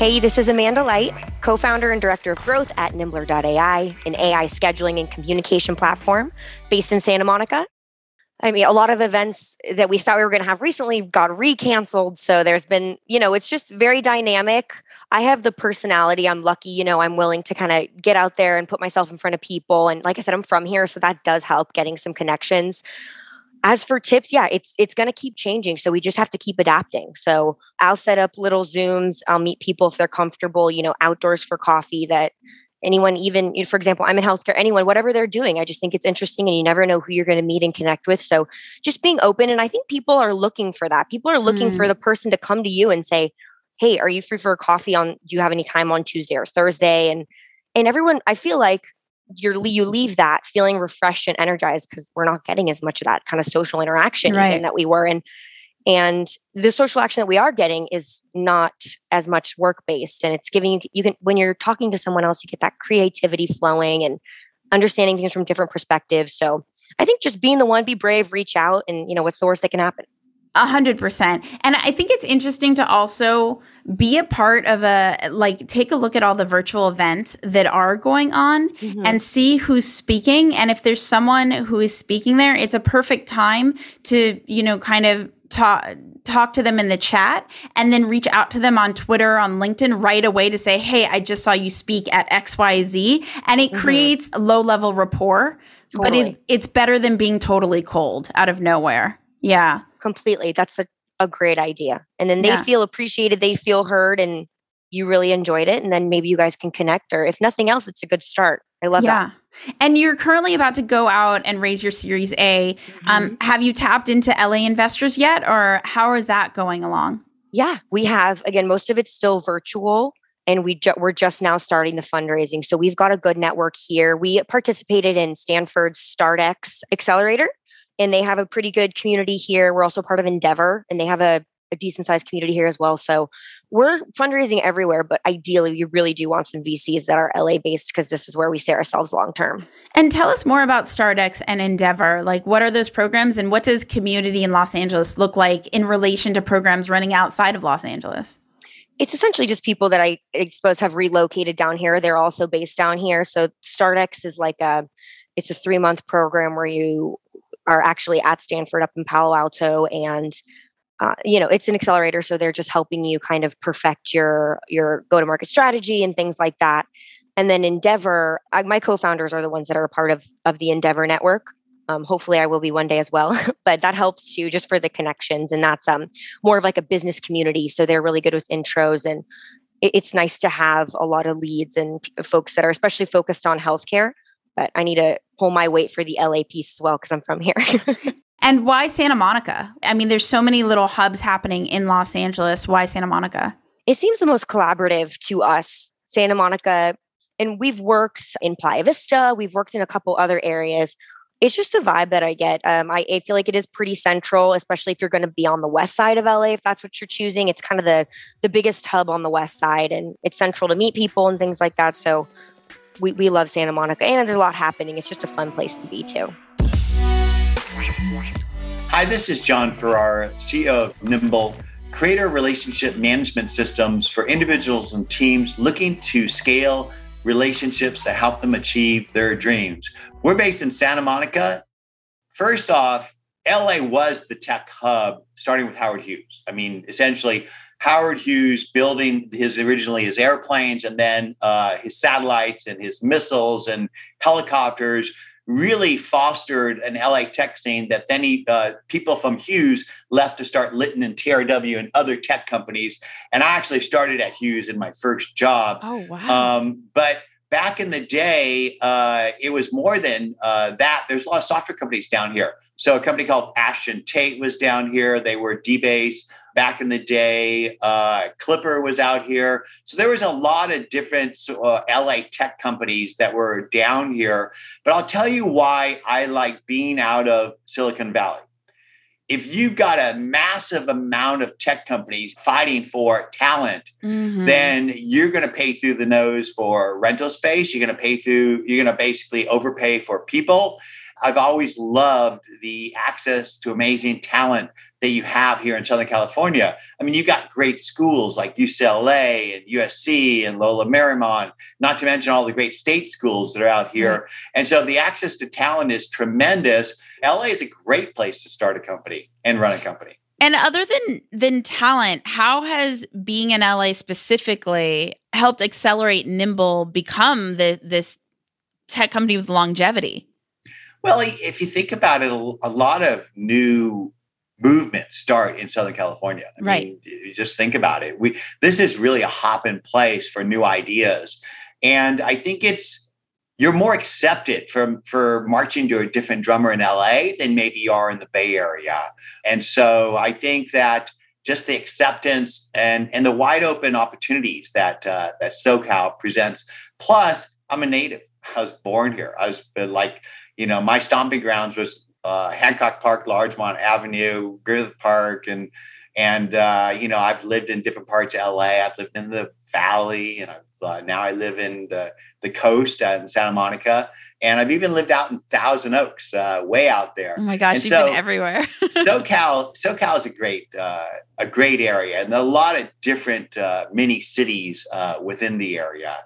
Hey, this is Amanda Light, co founder and director of growth at Nimblr.ai, an AI scheduling and communication platform based in Santa Monica. I mean, a lot of events that we thought we were going to have recently got recanceled. So there's been, you know, it's just very dynamic. I have the personality. I'm lucky, you know, I'm willing to kind of get out there and put myself in front of people. And like I said, I'm from here. So that does help getting some connections as for tips yeah it's it's going to keep changing so we just have to keep adapting. So i'll set up little zooms i'll meet people if they're comfortable you know outdoors for coffee that anyone even for example i'm in healthcare anyone whatever they're doing i just think it's interesting and you never know who you're going to meet and connect with. So just being open and i think people are looking for that. People are looking mm. for the person to come to you and say hey are you free for a coffee on do you have any time on tuesday or thursday? And and everyone i feel like you're you leave that feeling refreshed and energized because we're not getting as much of that kind of social interaction right. that we were in. And the social action that we are getting is not as much work based and it's giving you you can when you're talking to someone else you get that creativity flowing and understanding things from different perspectives. So i think just being the one be brave reach out and you know what's the worst that can happen a hundred percent. And I think it's interesting to also be a part of a, like, take a look at all the virtual events that are going on mm-hmm. and see who's speaking. And if there's someone who is speaking there, it's a perfect time to, you know, kind of talk, talk to them in the chat and then reach out to them on Twitter, on LinkedIn right away to say, Hey, I just saw you speak at XYZ. And it mm-hmm. creates low level rapport, totally. but it, it's better than being totally cold out of nowhere. Yeah. Completely. That's a, a great idea. And then they yeah. feel appreciated, they feel heard, and you really enjoyed it. And then maybe you guys can connect, or if nothing else, it's a good start. I love that. yeah. that. And you're currently about to go out and raise your Series A. Um, mm-hmm. Um, have you tapped into LA investors yet, or how is that going along? Yeah, we have. Again, most of it's still virtual and we ju- we're just now starting the fundraising. So we've got a good network here. We participated in Stanford's StartX Accelerator, and they have a pretty good community here. We're also part of Endeavor, and they have a, a decent sized community here as well. So we're fundraising everywhere, but ideally, we really do want some VCs that are LA based because this is where we see ourselves long term. And tell us more about StartX and Endeavor. Like, what are those programs, and what does community in Los Angeles look like in relation to programs running outside of Los Angeles? it's essentially just people that I, I suppose have relocated down here. They're also based down here. So StartX is like a it's a three month program where you are actually at Stanford up in Palo Alto and uh, you know it's an accelerator so they're just helping you kind of perfect your your go to market strategy and things like that. And then endeavor I, my co-founders are the ones that are a part of of the endeavor network. Um, hopefully i will be one day as well but that helps too just for the connections and that's um more of like a business community so they're really good with intros and it, it's nice to have a lot of leads and p- folks that are especially focused on healthcare but I need to pull my weight for the LA piece as well because I'm from here. and why Santa Monica? I mean, there's so many little hubs happening in Los Angeles. Why Santa Monica? It seems the most collaborative to us. Santa Monica, and we've worked in Playa Vista, we've worked in a couple other areas. It's just the vibe that I get. Um, I, I feel like it is pretty central, especially if you're going to be on the west side of LA. If that's what you're choosing, it's kind of the the biggest hub on the west side, and it's central to meet people and things like that. So we, we love Santa Monica and there's a lot happening. It's just a fun place to be too. Hi, this is John Ferrara, CEO of Nimble, creator relationship management systems for individuals and teams looking to scale relationships that help them achieve their dreams. We're based in Santa Monica. First off, LA was the tech hub, starting with Howard Hughes. I mean, essentially, Howard Hughes building his originally his airplanes and then uh, his satellites and his missiles and helicopters really fostered an LA tech scene that then he, uh, people from Hughes left to start Litton and TRW and other tech companies. And I actually started at Hughes in my first job. Oh wow! Um, but back in the day, uh, it was more than uh, that. There's a lot of software companies down here. So a company called Ashton Tate was down here. They were DBase back in the day. Uh, Clipper was out here. So there was a lot of different uh, LA tech companies that were down here. But I'll tell you why I like being out of Silicon Valley if you've got a massive amount of tech companies fighting for talent, mm-hmm. then you're going to pay through the nose for rental space. You're going to pay through, you're going to basically overpay for people. I've always loved the access to amazing talent that you have here in Southern California. I mean, you've got great schools like UCLA and USC and Loyola Marymount, not to mention all the great state schools that are out here. Mm-hmm. And so the access to talent is tremendous. LA is a great place to start a company and run a company. And other than than talent, how has being in LA specifically helped accelerate Nimble become the this tech company with longevity? Well, if you think about it, a lot of new movements start in Southern California. I right. Mean, just think about it. We this is really a hop in place for new ideas, and I think it's you're more accepted for for marching to a different drummer in LA than maybe you are in the Bay Area, and so I think that just the acceptance and and the wide open opportunities that uh, that SoCal presents. Plus, I'm a native. I was born here. I was like you know, my stomping grounds was uh, Hancock Park, Larchmont Avenue, Griffith Park, and and uh, you know, I've lived in different parts of LA. I've lived in the Valley, and I've, uh, now I live in the the coast in Santa Monica, and I've even lived out in Thousand Oaks, uh, way out there. Oh my gosh, and you've so, been everywhere. SoCal, SoCal is a great uh, a great area, and a lot of different uh, mini cities uh, within the area.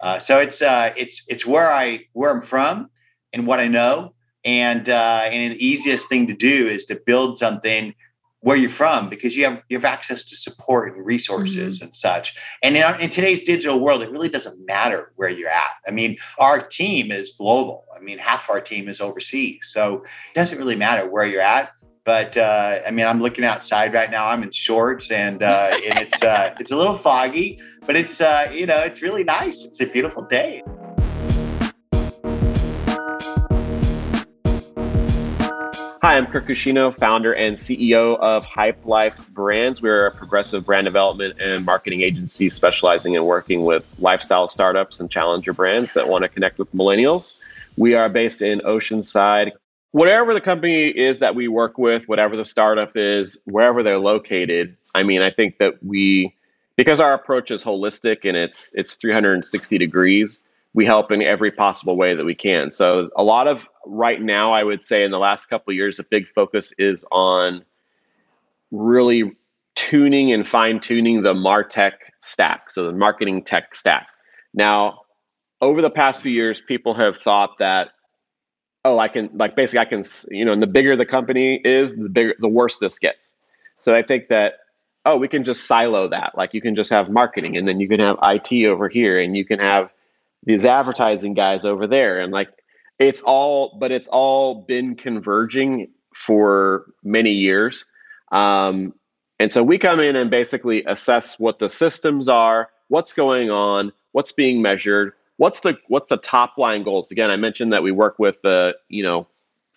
Uh, so it's uh, it's it's where I where I'm from and what I know. And uh, and the easiest thing to do is to build something where you're from because you have you have access to support and resources mm-hmm. and such. And in, in, today's digital world, it really doesn't matter where you're at. I mean, our team is global. I mean, half our team is overseas, so it doesn't really matter where you're at. But uh, I mean, I'm looking outside right now. I'm in shorts, and uh, and it's uh, it's a little foggy, but it's uh, you know it's really nice. It's a beautiful day. Hi, I'm Kirk Cuscino, founder and CEO of Hype Life Brands. We're a progressive brand development and marketing agency specializing in working with lifestyle startups and challenger brands that want to connect with millennials. We are based in Oceanside. Whatever the company is that we work with, whatever the startup is, wherever they're located, I mean, I think that we because our approach is holistic and it's it's 360 degrees, we help in every possible way that we can. So a lot of right now, I would say in the last couple years, a big focus is on really tuning and fine tuning the Martech stack, so the marketing tech stack. Now, over the past few years, people have thought that, oh, I can like basically I can, you know, and the bigger the company is, the bigger the worse this gets. So I think that oh, we can just silo that. Like you can just have marketing, and then you can have IT over here, and you can have these advertising guys over there, and like it's all but it's all been converging for many years. Um, and so we come in and basically assess what the systems are what's going on what's being measured what's the what's the top line goals? Again i mentioned that we work with the you know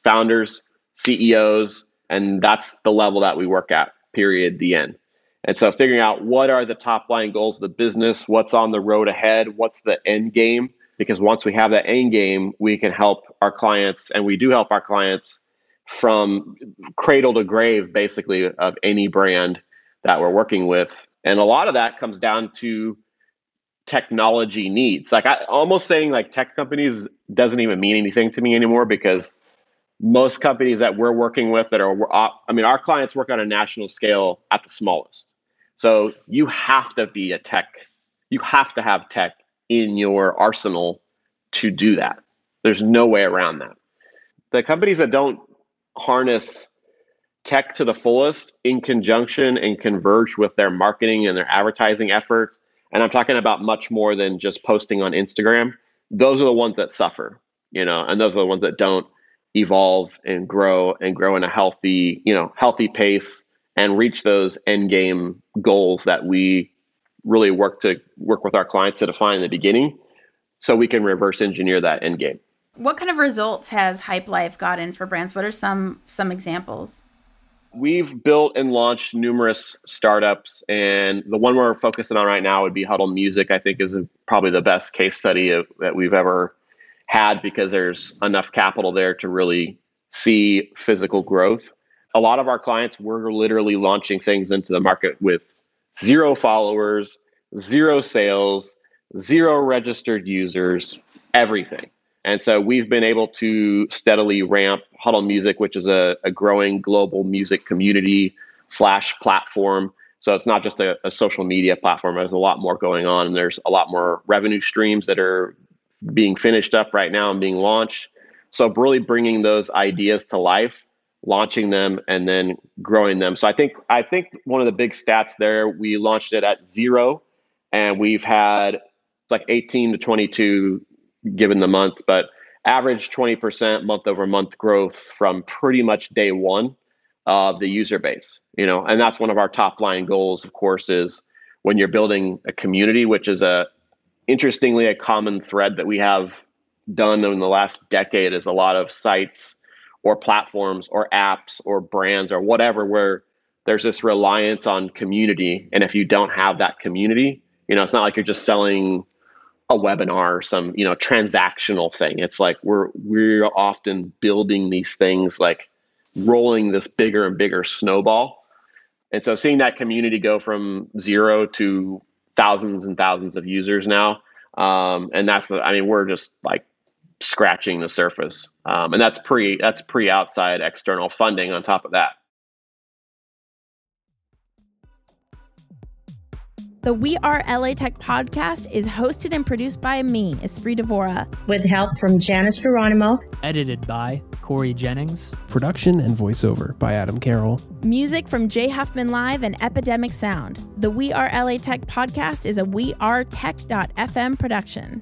founders ceos and that's the level that we work at period the end. And so figuring out what are the top line goals of the business what's on the road ahead what's the end game because once we have that end game, we can help our clients, and we do help our clients from cradle to grave, basically, of any brand that we're working with. And a lot of that comes down to technology needs. Like I almost saying like tech companies doesn't even mean anything to me anymore because most companies that we're working with that are uh, I mean our clients work on a national scale at the smallest. So you have to be a tech. You have to have tech in your arsenal to do that. There's no way around that. The companies that don't harness tech to the fullest in conjunction and converge with their marketing and their advertising efforts, and I'm talking about much more than just posting on Instagram, those are the ones that suffer, you know, and those are the ones that don't evolve and grow and grow in a healthy, you know, healthy pace and reach those end game goals that we really work to work with our clients to define in the beginning so we can reverse engineer that end game. What kind of results has Hype Life gotten for brands? What are some some examples? We've built and launched numerous startups, and the one we're focusing on right now would be Huddle Music. I think is a, probably the best case study of, that we've ever had because there's enough capital there to really see physical growth. A lot of our clients were literally launching things into the market with zero followers, zero sales, zero registered users, everything. And so we've been able to steadily ramp Huddle Music, which is a, a growing global music community slash platform. So it's not just a, a, social media platform. There's a lot more going on, and there's a lot more revenue streams that are being finished up right now and being launched. So really bringing those ideas to life, launching them, and then growing them. So I think I think one of the big stats there, we launched it at zero, and we've had like 18 to 22 given the month, but average 20% month over month growth from pretty much day one of the user base. You know, and that's one of our top line goals, of course, is when you're building a community, which is a interestingly a common thread that we have done in the last decade is a lot of sites or platforms or apps or brands or whatever where there's this reliance on community. And if you don't have that community you know it's not like you're just selling a webinar or some you know transactional thing. It's like we're we're often building these things like rolling this bigger and bigger snowball. And so seeing that community go from zero to thousands and thousands of users now um, and that's the i mean we're just like scratching the surface um, and that's pre that's pre outside external funding on top of that The We Are LA Tech podcast is hosted and produced by me, Espree Devora. With help from Janice Geronimo. Edited by Corey Jennings. Production and voiceover by Adam Carroll. Music from Jay Huffman Live and Epidemic Sound. The We Are LA Tech podcast is a We Are wearetech.fm production.